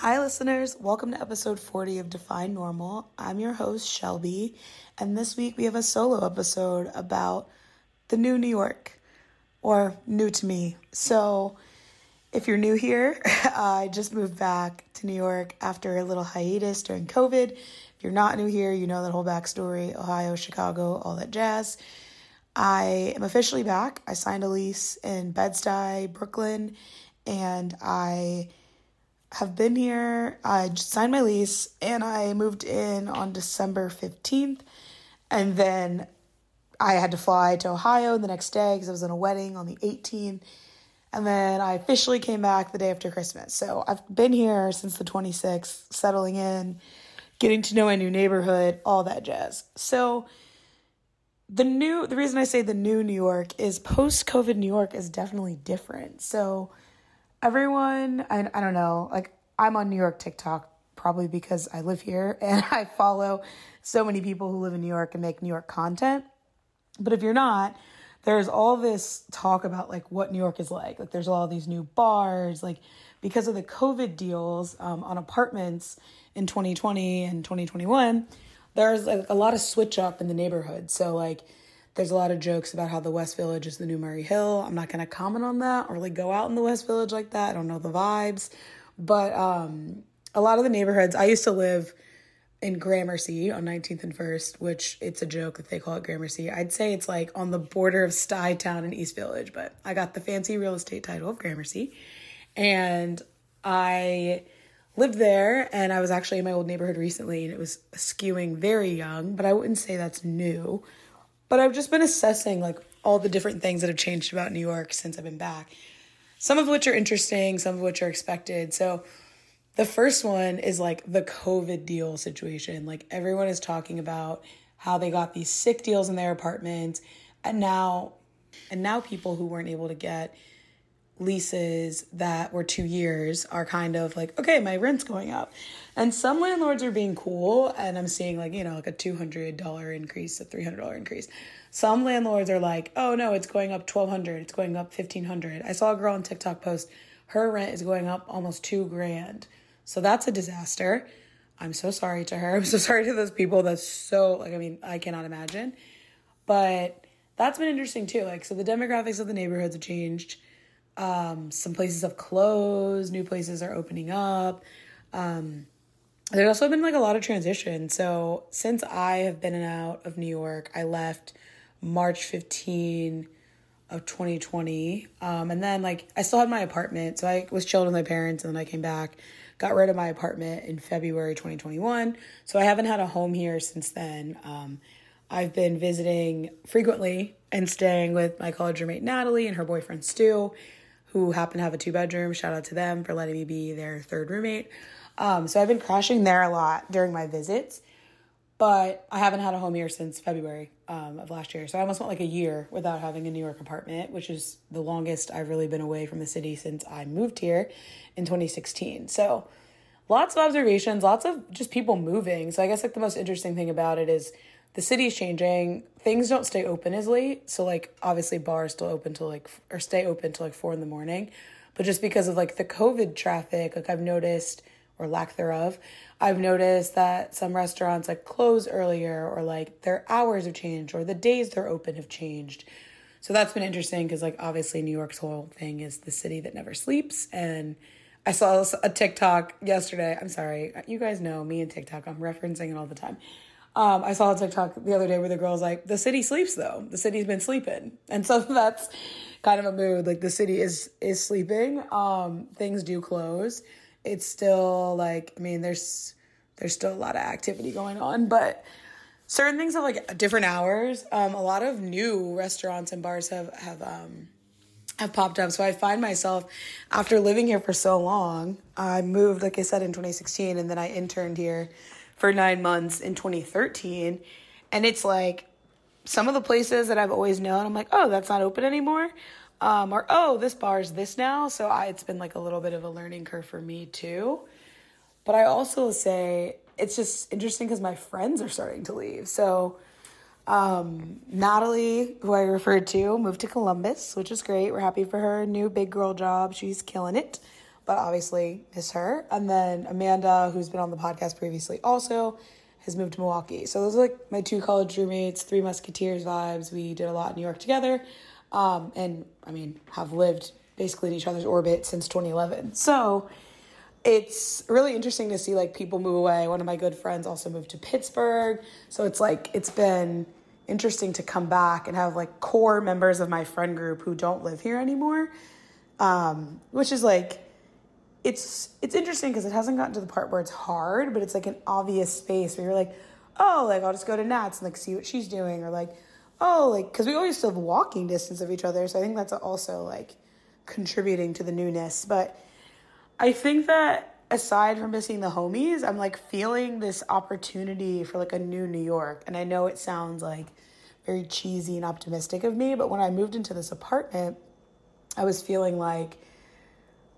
Hi, listeners. Welcome to episode 40 of Define Normal. I'm your host, Shelby, and this week we have a solo episode about the new New York, or new to me. So, if you're new here, I just moved back to New York after a little hiatus during COVID. If you're not new here, you know that whole backstory Ohio, Chicago, all that jazz. I am officially back. I signed a lease in Bed-Stuy, Brooklyn, and I have been here. I signed my lease and I moved in on December 15th. And then I had to fly to Ohio the next day because I was in a wedding on the 18th. And then I officially came back the day after Christmas. So I've been here since the 26th, settling in, getting to know my new neighborhood, all that jazz. So the new the reason I say the new New York is post COVID New York is definitely different. So everyone, I, I don't know, like I'm on New York TikTok probably because I live here and I follow so many people who live in New York and make New York content. But if you're not, there's all this talk about like what New York is like. Like there's all these new bars, like because of the COVID deals um, on apartments in 2020 and 2021, there's like a lot of switch up in the neighborhood. So like there's a lot of jokes about how the West Village is the new Murray Hill. I'm not going to comment on that or really go out in the West Village like that. I don't know the vibes. But um, a lot of the neighborhoods, I used to live in Gramercy on 19th and 1st, which it's a joke that they call it Gramercy. I'd say it's like on the border of Stuytown and East Village, but I got the fancy real estate title of Gramercy. And I lived there and I was actually in my old neighborhood recently and it was skewing very young, but I wouldn't say that's new. But I've just been assessing like all the different things that have changed about New York since I've been back. Some of which are interesting, some of which are expected. So the first one is like the COVID deal situation. Like everyone is talking about how they got these sick deals in their apartments and now and now people who weren't able to get leases that were two years are kind of like, okay, my rent's going up. And some landlords are being cool, and I'm seeing like, you know, like a $200 increase, a $300 increase. Some landlords are like, oh no, it's going up 1200 it's going up 1500 I saw a girl on TikTok post, her rent is going up almost two grand. So that's a disaster. I'm so sorry to her. I'm so sorry to those people. That's so, like, I mean, I cannot imagine. But that's been interesting too. Like, so the demographics of the neighborhoods have changed um, some places have closed, new places are opening up. Um, there's also been like a lot of transition. So since I have been out of New York, I left March 15 of 2020. Um, and then like I still had my apartment. So I was chilled with my parents and then I came back, got rid of my apartment in February 2021. So I haven't had a home here since then. Um, I've been visiting frequently and staying with my college roommate Natalie and her boyfriend Stu who happen to have a two bedroom. Shout out to them for letting me be their third roommate. Um, so I've been crashing there a lot during my visits, but I haven't had a home here since February um, of last year. So I almost went like a year without having a New York apartment, which is the longest I've really been away from the city since I moved here in 2016. So lots of observations, lots of just people moving. So I guess like the most interesting thing about it is the city's changing. Things don't stay open as late. So like obviously bars still open till like or stay open till like four in the morning. But just because of like the COVID traffic, like I've noticed or lack thereof, I've noticed that some restaurants like close earlier or like their hours have changed or the days they're open have changed. So that's been interesting because like obviously New York's whole thing is the city that never sleeps and I saw a TikTok yesterday. I'm sorry. You guys know me and TikTok. I'm referencing it all the time. Um, I saw a TikTok the other day where the girl's like, the city sleeps though. The city's been sleeping. And so that's kind of a mood. Like the city is, is sleeping. Um, things do close. It's still like, I mean, there's, there's still a lot of activity going on, but certain things have like different hours. Um, a lot of new restaurants and bars have, have, um, have popped up. So I find myself after living here for so long, I moved, like I said, in 2016 and then I interned here for nine months in 2013. And it's like some of the places that I've always known, I'm like, oh, that's not open anymore. Um, or, oh, this bar is this now. So I, it's been like a little bit of a learning curve for me too. But I also say it's just interesting because my friends are starting to leave. So, um, Natalie, who I referred to, moved to Columbus, which is great. We're happy for her. New big girl job. She's killing it. but obviously miss her. And then Amanda, who's been on the podcast previously, also has moved to Milwaukee. So those are like my two college roommates, three Musketeers vibes. We did a lot in New York together. Um, and I mean, have lived basically in each other's orbit since 2011. So it's really interesting to see like people move away. One of my good friends also moved to Pittsburgh. So it's like, it's been interesting to come back and have like core members of my friend group who don't live here anymore. Um, which is like, it's it's interesting because it hasn't gotten to the part where it's hard, but it's like an obvious space where you're like, oh, like I'll just go to Nats and like see what she's doing, or like, oh, like because we always still have walking distance of each other, so I think that's also like contributing to the newness. But I think that aside from missing the homies, I'm like feeling this opportunity for like a new New York, and I know it sounds like very cheesy and optimistic of me, but when I moved into this apartment, I was feeling like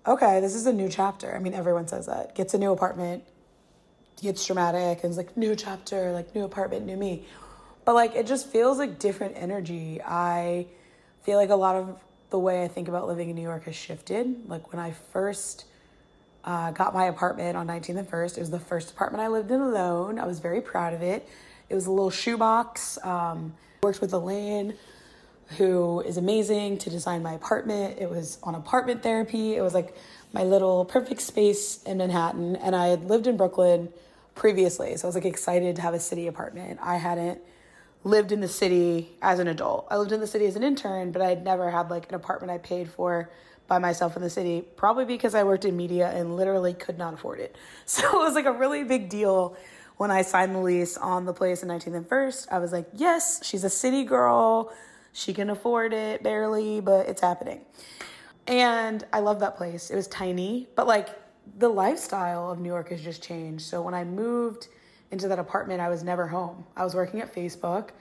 okay, this is a new chapter. I mean, everyone says that. Gets a new apartment, gets dramatic, and it's like, new chapter, like, new apartment, new me. But like, it just feels like different energy. I feel like a lot of the way I think about living in New York has shifted. Like, when I first uh, got my apartment on 19th and First, it was the first apartment I lived in alone. I was very proud of it. It was a little shoebox. Um, worked with Elaine who is amazing to design my apartment. It was on apartment therapy. It was like my little perfect space in Manhattan. And I had lived in Brooklyn previously. So I was like excited to have a city apartment. I hadn't lived in the city as an adult. I lived in the city as an intern, but I had never had like an apartment I paid for by myself in the city, probably because I worked in media and literally could not afford it. So it was like a really big deal when I signed the lease on the place in 19th and First. I was like, yes, she's a city girl she can afford it barely, but it's happening. And I love that place. It was tiny, but like the lifestyle of New York has just changed. So when I moved into that apartment, I was never home. I was working at Facebook.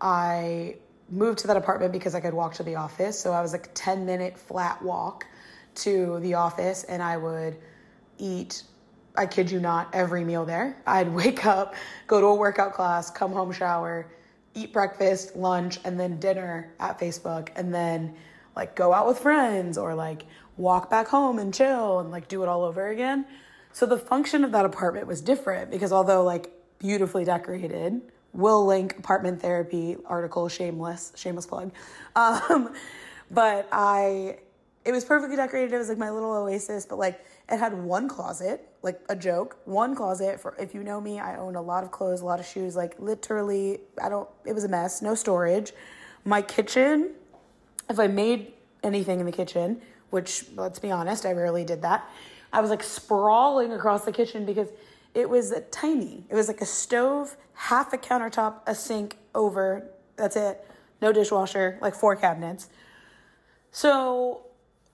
I moved to that apartment because I could walk to the office. So I was like a 10 minute flat walk to the office and I would eat, I kid you not, every meal there. I'd wake up, go to a workout class, come home, shower, eat breakfast, lunch, and then dinner at Facebook, and then like go out with friends or like walk back home and chill and like do it all over again. So the function of that apartment was different because although like beautifully decorated, will link apartment therapy article, shameless, shameless plug. Um, but I, it was perfectly decorated. It was like my little oasis, but like it had one closet, like a joke, one closet for if you know me, I own a lot of clothes, a lot of shoes, like literally, I don't, it was a mess, no storage. My kitchen, if I made anything in the kitchen, which let's be honest, I rarely did that, I was like sprawling across the kitchen because it was a tiny. It was like a stove, half a countertop, a sink over, that's it, no dishwasher, like four cabinets. So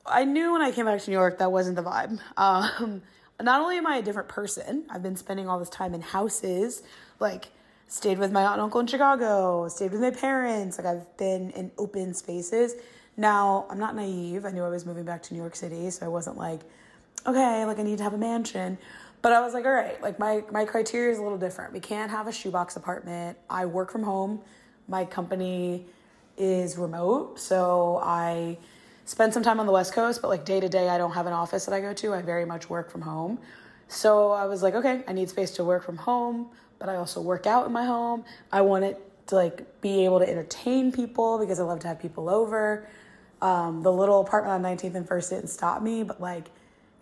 I knew when I came back to New York that wasn't the vibe. Um, not only am I a different person, I've been spending all this time in houses, like stayed with my aunt and uncle in Chicago, stayed with my parents, like I've been in open spaces. Now, I'm not naive. I knew I was moving back to New York City, so I wasn't like, okay, like I need to have a mansion. But I was like, all right, like my my criteria is a little different. We can't have a shoebox apartment. I work from home. My company is remote, so I spend some time on the West Coast, but like day to day, I don't have an office that I go to. I very much work from home. So I was like, okay, I need space to work from home, but I also work out in my home. I want it to like be able to entertain people because I love to have people over. Um, the little apartment on 19th and First didn't stop me, but like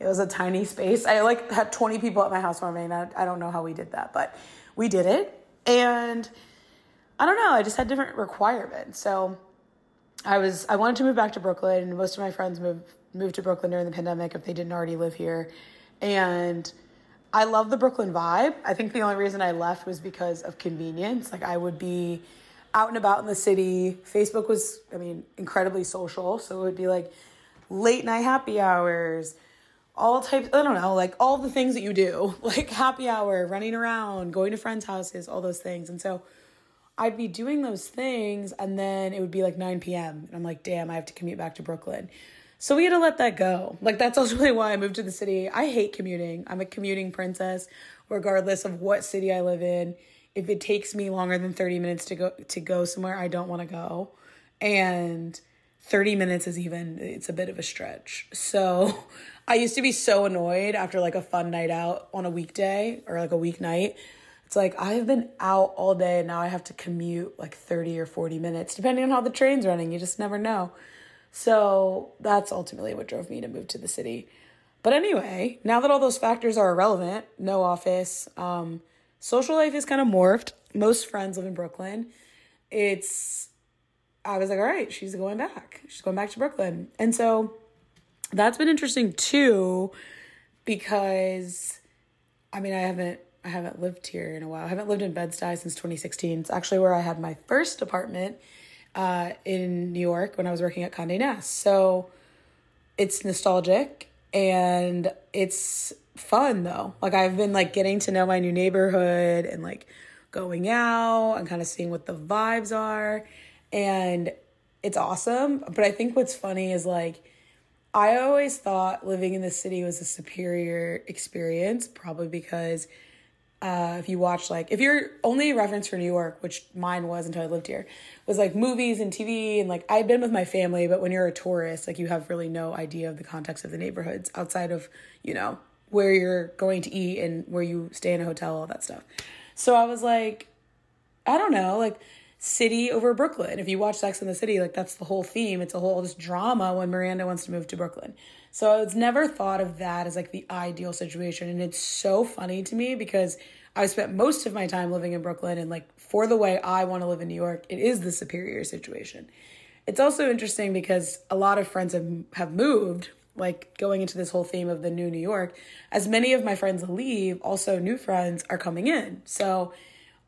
it was a tiny space. I like had 20 people at my house one I, I don't know how we did that, but we did it. And I don't know, I just had different requirements. So I was I wanted to move back to Brooklyn. And most of my friends moved moved to Brooklyn during the pandemic if they didn't already live here, and I love the Brooklyn vibe. I think the only reason I left was because of convenience. Like I would be out and about in the city. Facebook was, I mean, incredibly social, so it would be like late night happy hours, all types. I don't know, like all the things that you do, like happy hour, running around, going to friends' houses, all those things, and so I'd be doing those things and then it would be like 9 p.m. And I'm like, damn, I have to commute back to Brooklyn. So we had to let that go. Like, that's ultimately why I moved to the city. I hate commuting. I'm a commuting princess, regardless of what city I live in. If it takes me longer than 30 minutes to go to go somewhere I don't want to go, and 30 minutes is even it's a bit of a stretch. So I used to be so annoyed after like a fun night out on a weekday or like a weeknight. It's like I have been out all day and now I have to commute like 30 or 40 minutes depending on how the train's running. You just never know. So that's ultimately what drove me to move to the city. But anyway, now that all those factors are irrelevant, no office, um, social life is kind of morphed. Most friends live in Brooklyn. It's I was like, all right, she's going back. She's going back to Brooklyn. And so that's been interesting too, because I mean, I haven't I haven't lived here in a while. I haven't lived in Bed-Stuy since 2016. It's actually where I had my first apartment uh, in New York when I was working at Condé Nast. So it's nostalgic and it's fun though. Like I've been like getting to know my new neighborhood and like going out and kind of seeing what the vibes are and it's awesome. But I think what's funny is like, I always thought living in the city was a superior experience, probably because uh, if you watch like if your only reference for New York, which mine was until I lived here, was like movies and TV and like I'd been with my family, but when you're a tourist, like you have really no idea of the context of the neighborhoods outside of you know where you're going to eat and where you stay in a hotel, all that stuff. So I was like, I don't know, like city over Brooklyn. If you watch Sex in the City, like that's the whole theme. It's a whole this drama when Miranda wants to move to Brooklyn. So I was never thought of that as like the ideal situation. And it's so funny to me because I spent most of my time living in Brooklyn and like for the way I want to live in New York, it is the superior situation. It's also interesting because a lot of friends have have moved, like going into this whole theme of the new New York. As many of my friends leave, also new friends are coming in. So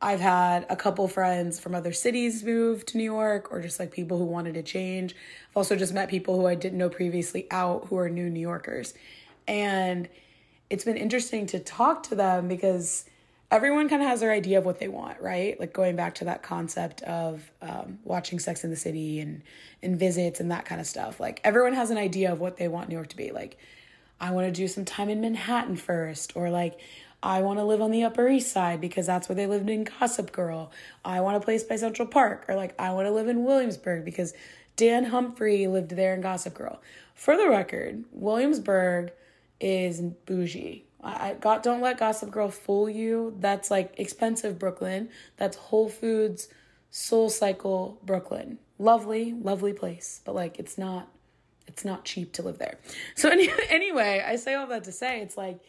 I've had a couple friends from other cities move to New York or just like people who wanted to change. I've also just met people who I didn't know previously out who are new New Yorkers. And it's been interesting to talk to them because everyone kind of has their idea of what they want, right? Like going back to that concept of um, watching Sex in the City and, and visits and that kind of stuff. Like everyone has an idea of what they want New York to be. Like, I want to do some time in Manhattan first, or like, I want to live on the Upper East Side because that's where they lived in Gossip Girl. I want a place by Central Park, or like I want to live in Williamsburg because Dan Humphrey lived there in Gossip Girl. For the record, Williamsburg is bougie. I got don't let Gossip Girl fool you. That's like expensive Brooklyn. That's Whole Foods, Soul Cycle Brooklyn. Lovely, lovely place, but like it's not it's not cheap to live there. So any, anyway, I say all that to say it's like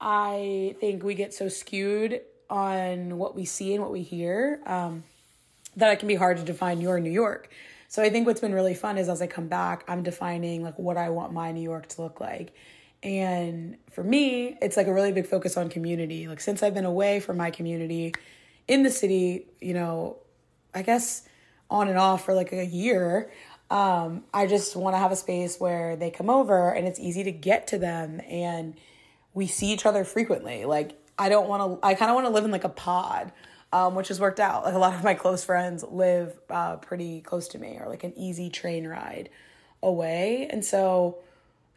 I think we get so skewed on what we see and what we hear um, that it can be hard to define your New York. So I think what's been really fun is as I come back, I'm defining like what I want my New York to look like. And for me, it's like a really big focus on community. Like since I've been away from my community in the city, you know, I guess on and off for like a year, um, I just want to have a space where they come over and it's easy to get to them and we see each other frequently. Like I don't want to. I kind of want to live in like a pod, um, which has worked out. Like a lot of my close friends live uh, pretty close to me, or like an easy train ride away, and so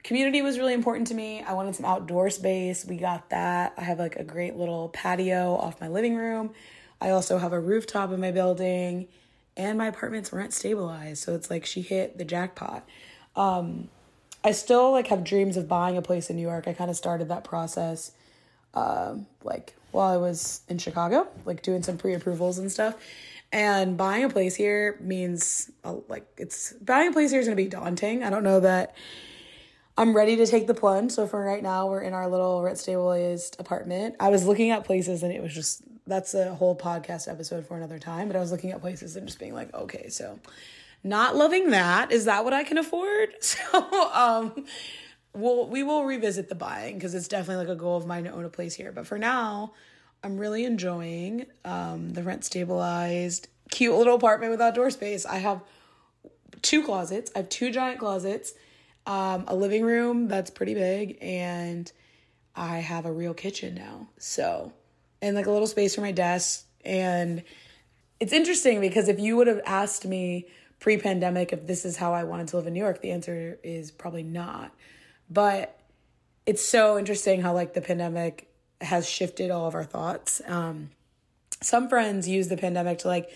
community was really important to me. I wanted some outdoor space. We got that. I have like a great little patio off my living room. I also have a rooftop in my building, and my apartment's rent stabilized, so it's like she hit the jackpot. Um, I still like have dreams of buying a place in New York. I kind of started that process um, like while I was in Chicago, like doing some pre-approvals and stuff. And buying a place here means like it's buying a place here is going to be daunting. I don't know that I'm ready to take the plunge. So for right now, we're in our little rent stabilized apartment. I was looking at places and it was just that's a whole podcast episode for another time. But I was looking at places and just being like, okay, so not loving that. Is that what I can afford? So, um, we'll, we will revisit the buying because it's definitely like a goal of mine to own a place here. But for now, I'm really enjoying um, the rent stabilized, cute little apartment with outdoor space. I have two closets. I have two giant closets, um, a living room that's pretty big, and I have a real kitchen now. So, and like a little space for my desk. And it's interesting because if you would have asked me pre pandemic if this is how I wanted to live in New York, the answer is probably not. But it's so interesting how like the pandemic has shifted all of our thoughts. Um, some friends use the pandemic to like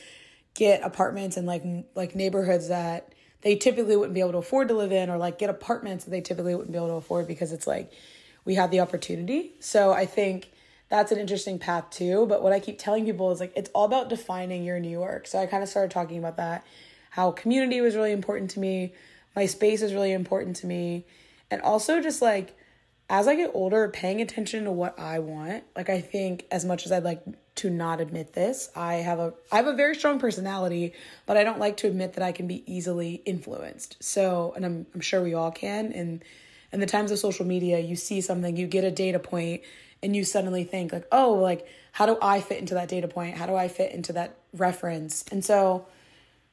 get apartments in like like neighborhoods that they typically wouldn't be able to afford to live in or like get apartments that they typically wouldn't be able to afford because it's like we have the opportunity. So I think that's an interesting path too. But what I keep telling people is like it's all about defining your New York. So I kind of started talking about that, how community was really important to me, my space is really important to me, and also just like as I get older, paying attention to what I want. Like I think as much as I'd like to not admit this, I have a I have a very strong personality, but I don't like to admit that I can be easily influenced. So, and I'm I'm sure we all can and in the times of social media, you see something, you get a data point and you suddenly think like, "Oh, like how do I fit into that data point? How do I fit into that reference?" And so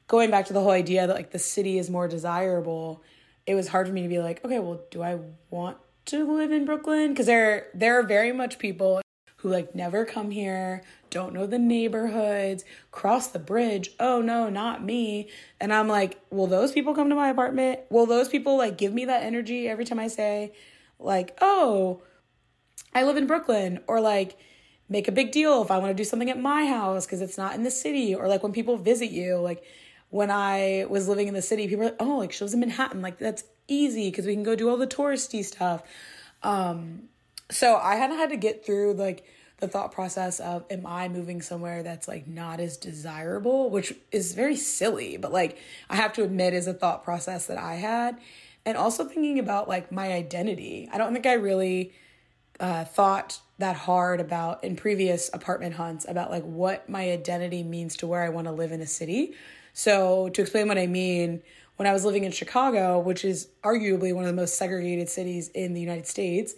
going back to the whole idea that like the city is more desirable, it was hard for me to be like, "Okay, well, do I want to live in Brooklyn because there there are very much people who like never come here, don't know the neighborhoods, cross the bridge. Oh no, not me. And I'm like, will those people come to my apartment? Will those people like give me that energy every time I say like, "Oh, I live in Brooklyn" or like make a big deal if I want to do something at my house because it's not in the city or like when people visit you like when I was living in the city, people are like, oh, like she lives in Manhattan. Like that's easy because we can go do all the touristy stuff. Um, so I had had to get through like the thought process of am I moving somewhere that's like not as desirable, which is very silly, but like I have to admit is a thought process that I had. And also thinking about like my identity. I don't think I really uh, thought that hard about in previous apartment hunts about like what my identity means to where I want to live in a city. So to explain what I mean, when I was living in Chicago, which is arguably one of the most segregated cities in the United States,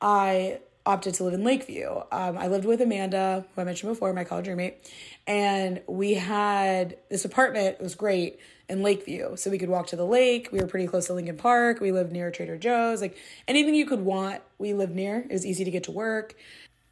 I opted to live in Lakeview. Um, I lived with Amanda, who I mentioned before, my college roommate, and we had this apartment. It was great in Lakeview, so we could walk to the lake. We were pretty close to Lincoln Park. We lived near Trader Joe's. Like anything you could want, we lived near. It was easy to get to work.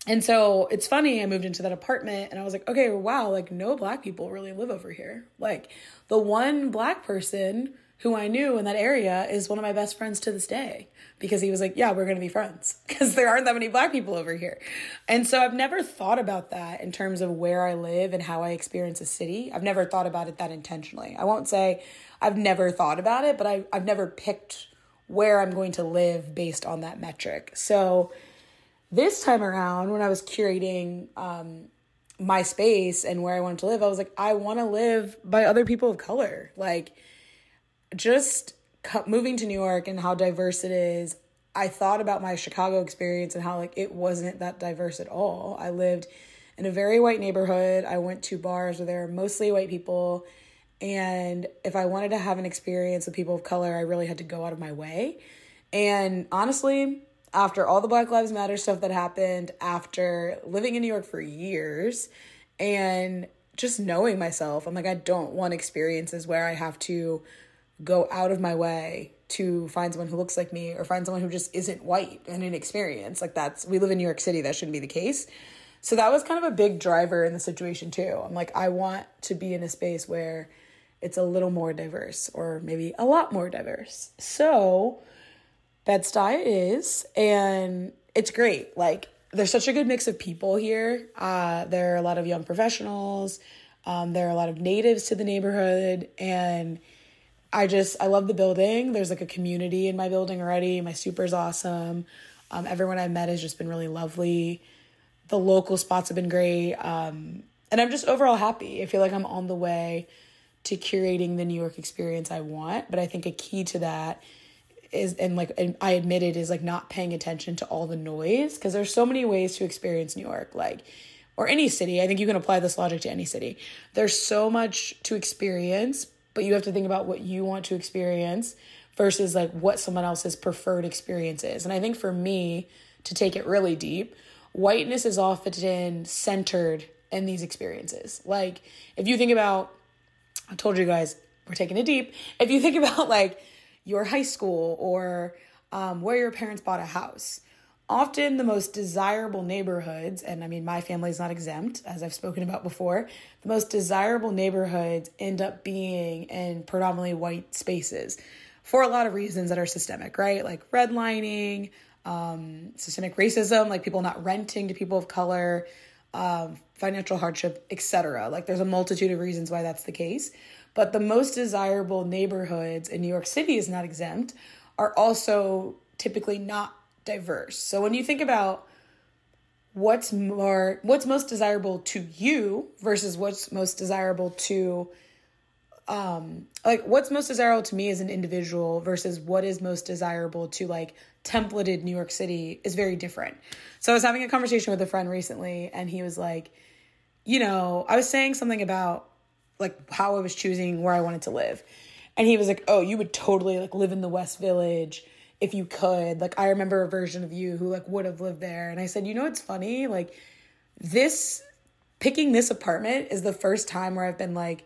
And so it's funny, I moved into that apartment and I was like, okay, wow, like no black people really live over here. Like the one black person who I knew in that area is one of my best friends to this day because he was like, yeah, we're going to be friends because there aren't that many black people over here. And so I've never thought about that in terms of where I live and how I experience a city. I've never thought about it that intentionally. I won't say I've never thought about it, but I, I've never picked where I'm going to live based on that metric. So, this time around, when I was curating um, my space and where I wanted to live, I was like, I want to live by other people of color. Like, just moving to New York and how diverse it is. I thought about my Chicago experience and how like it wasn't that diverse at all. I lived in a very white neighborhood. I went to bars where there were mostly white people. And if I wanted to have an experience with people of color, I really had to go out of my way. And honestly, after all the Black Lives Matter stuff that happened, after living in New York for years, and just knowing myself, I'm like, I don't want experiences where I have to go out of my way to find someone who looks like me or find someone who just isn't white and inexperienced. Like that's we live in New York City, that shouldn't be the case. So that was kind of a big driver in the situation too. I'm like, I want to be in a space where it's a little more diverse or maybe a lot more diverse. So Bed-Stuy is, and it's great. Like, there's such a good mix of people here. Uh, there are a lot of young professionals. Um, there are a lot of natives to the neighborhood, and I just I love the building. There's like a community in my building already. My super's awesome. Um, everyone I've met has just been really lovely. The local spots have been great, um, and I'm just overall happy. I feel like I'm on the way to curating the New York experience I want. But I think a key to that is and like and I admit it is like not paying attention to all the noise because there's so many ways to experience New York like or any city. I think you can apply this logic to any city. There's so much to experience, but you have to think about what you want to experience versus like what someone else's preferred experience is. And I think for me to take it really deep, whiteness is often centered in these experiences. Like if you think about I told you guys we're taking it deep. If you think about like your high school or um, where your parents bought a house. Often, the most desirable neighborhoods, and I mean, my family is not exempt, as I've spoken about before, the most desirable neighborhoods end up being in predominantly white spaces for a lot of reasons that are systemic, right? Like redlining, um, systemic racism, like people not renting to people of color, um, financial hardship, etc. Like there's a multitude of reasons why that's the case. But the most desirable neighborhoods in New York City is not exempt, are also typically not diverse. So when you think about what's more what's most desirable to you versus what's most desirable to um like what's most desirable to me as an individual versus what is most desirable to like templated New York City is very different. So I was having a conversation with a friend recently and he was like, you know, I was saying something about like how I was choosing where I wanted to live. And he was like, "Oh, you would totally like live in the West Village if you could." Like I remember a version of you who like would have lived there. And I said, "You know what's funny? Like this picking this apartment is the first time where I've been like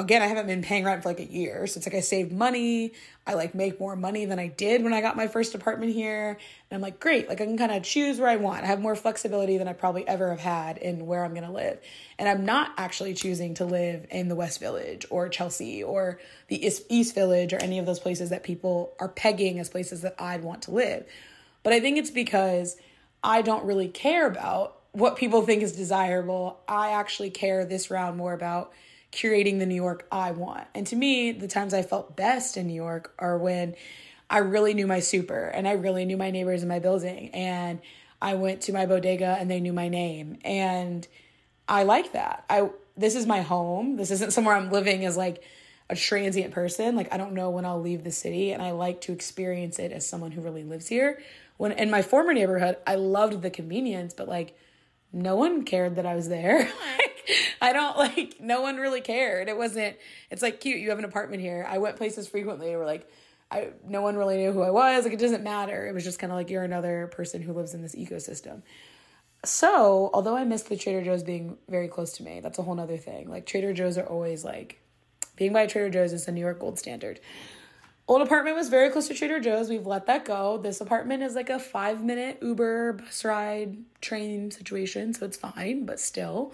again, I haven't been paying rent for like a year. So it's like I saved money. I like make more money than I did when I got my first apartment here. And I'm like, great. Like I can kind of choose where I want. I have more flexibility than I probably ever have had in where I'm going to live. And I'm not actually choosing to live in the West Village or Chelsea or the East Village or any of those places that people are pegging as places that I'd want to live. But I think it's because I don't really care about what people think is desirable. I actually care this round more about curating the New York I want. And to me, the times I felt best in New York are when I really knew my super and I really knew my neighbors in my building. And I went to my bodega and they knew my name. And I like that. I this is my home. This isn't somewhere I'm living as like a transient person. Like I don't know when I'll leave the city and I like to experience it as someone who really lives here. When in my former neighborhood, I loved the convenience, but like no one cared that I was there. I don't like no one really cared. It wasn't it's like cute, you have an apartment here. I went places frequently where like I no one really knew who I was. Like it doesn't matter. It was just kind of like you're another person who lives in this ecosystem. So, although I miss the Trader Joe's being very close to me, that's a whole nother thing. Like Trader Joe's are always like being by Trader Joe's is the New York gold standard. Old apartment was very close to Trader Joe's. We've let that go. This apartment is like a five minute Uber, bus ride, train situation, so it's fine, but still.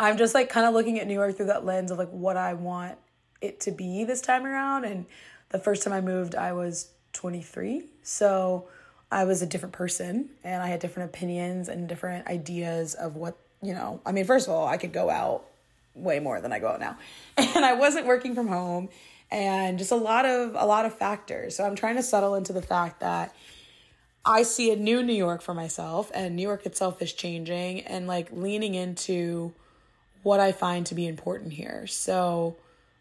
I'm just like kind of looking at New York through that lens of like what I want it to be this time around. And the first time I moved, I was 23. So I was a different person and I had different opinions and different ideas of what, you know, I mean, first of all, I could go out way more than I go out now. And I wasn't working from home and just a lot of a lot of factors. So I'm trying to settle into the fact that I see a new New York for myself and New York itself is changing and like leaning into what I find to be important here. So,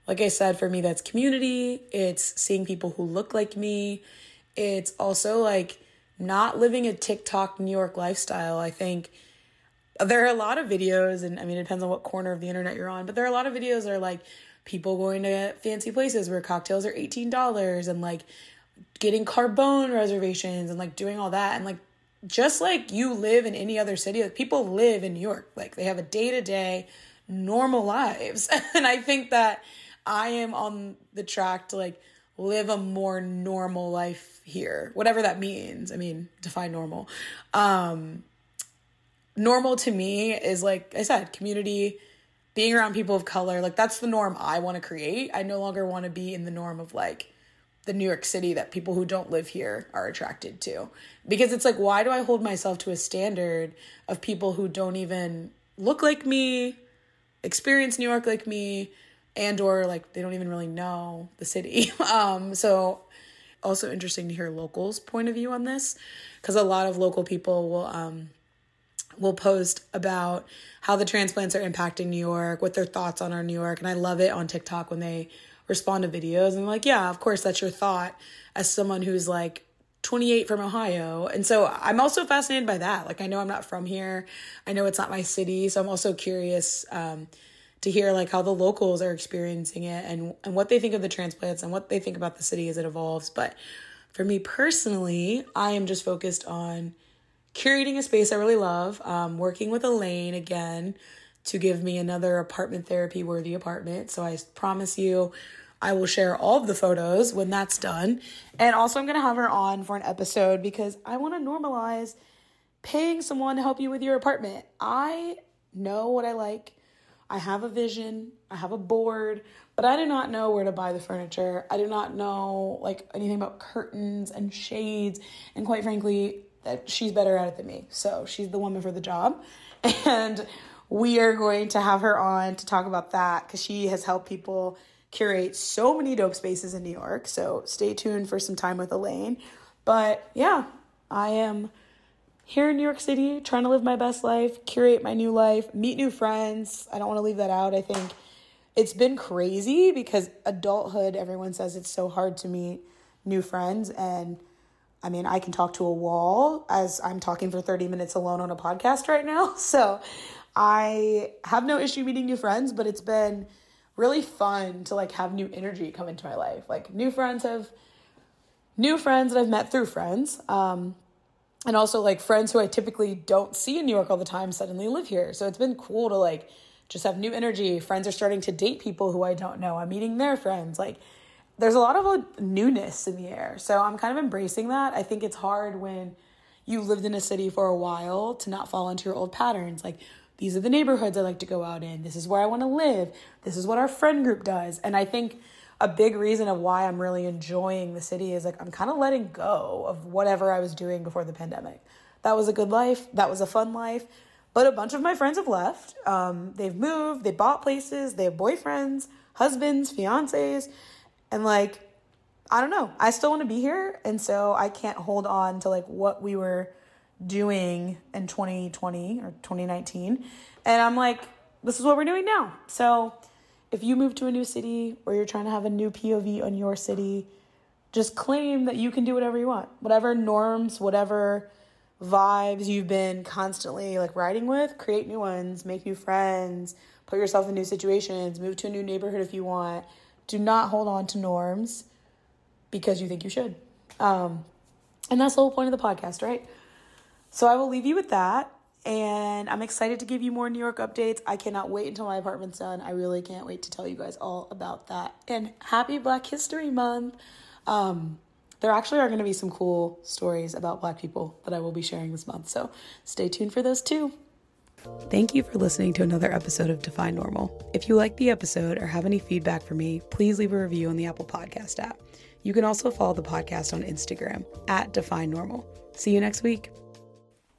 like I said, for me, that's community, it's seeing people who look like me, it's also like not living a TikTok New York lifestyle. I think there are a lot of videos, and I mean, it depends on what corner of the internet you're on, but there are a lot of videos that are like people going to fancy places where cocktails are $18 and like getting Carbone reservations and like doing all that. And like, just like you live in any other city, like people live in New York, like they have a day to day normal lives. and I think that I am on the track to like live a more normal life here, whatever that means. I mean, define normal. Um, normal to me is like I said, community, being around people of color. Like that's the norm I want to create. I no longer want to be in the norm of like the New York City that people who don't live here are attracted to. Because it's like, why do I hold myself to a standard of people who don't even look like me, experience New York like me and or like they don't even really know the city. Um so also interesting to hear locals point of view on this because a lot of local people will um will post about how the transplants are impacting New York, what their thoughts on our New York and I love it on TikTok when they respond to videos and like, yeah, of course that's your thought as someone who's like 28 from Ohio. And so I'm also fascinated by that. Like, I know I'm not from here. I know it's not my city. So I'm also curious um, to hear like how the locals are experiencing it and, and what they think of the transplants and what they think about the city as it evolves. But for me personally, I am just focused on curating a space I really love, um, working with Elaine again to give me another apartment therapy worthy apartment. So I promise you, I will share all of the photos when that's done. And also, I'm going to have her on for an episode because I want to normalize paying someone to help you with your apartment. I know what I like. I have a vision, I have a board, but I do not know where to buy the furniture. I do not know like anything about curtains and shades, and quite frankly, that she's better at it than me. So, she's the woman for the job. And we are going to have her on to talk about that because she has helped people curate so many dope spaces in New York. So stay tuned for some time with Elaine. But yeah, I am here in New York City trying to live my best life, curate my new life, meet new friends. I don't want to leave that out. I think it's been crazy because adulthood, everyone says it's so hard to meet new friends. And I mean, I can talk to a wall as I'm talking for 30 minutes alone on a podcast right now. So I have no issue meeting new friends, but it's been really fun to like have new energy come into my life. Like new friends have new friends that I've met through friends. Um, and also like friends who I typically don't see in New York all the time suddenly live here. So it's been cool to like just have new energy. Friends are starting to date people who I don't know. I'm meeting their friends. Like there's a lot of a newness in the air. So I'm kind of embracing that. I think it's hard when you've lived in a city for a while to not fall into your old patterns. Like these are the neighborhoods I like to go out in. This is where I want to live. This is what our friend group does. And I think a big reason of why I'm really enjoying the city is like I'm kind of letting go of whatever I was doing before the pandemic. That was a good life. That was a fun life. But a bunch of my friends have left. Um, they've moved. They bought places. They have boyfriends, husbands, fiancés, and like I don't know. I still want to be here, and so I can't hold on to like what we were doing in 2020 or 2019. And I'm like, this is what we're doing now. So if you move to a new city or you're trying to have a new POV on your city, just claim that you can do whatever you want. Whatever norms, whatever vibes you've been constantly like riding with, create new ones, make new friends, put yourself in new situations, move to a new neighborhood if you want. Do not hold on to norms because you think you should. Um, and that's the whole point of the podcast, right? So I will leave you with that. And I'm excited to give you more New York updates. I cannot wait until my apartment's done. I really can't wait to tell you guys all about that. And happy Black History Month. Um, there actually are going to be some cool stories about Black people that I will be sharing this month. So stay tuned for those too. Thank you for listening to another episode of Define Normal. If you like the episode or have any feedback for me, please leave a review on the Apple Podcast app. You can also follow the podcast on Instagram at Define Normal. See you next week.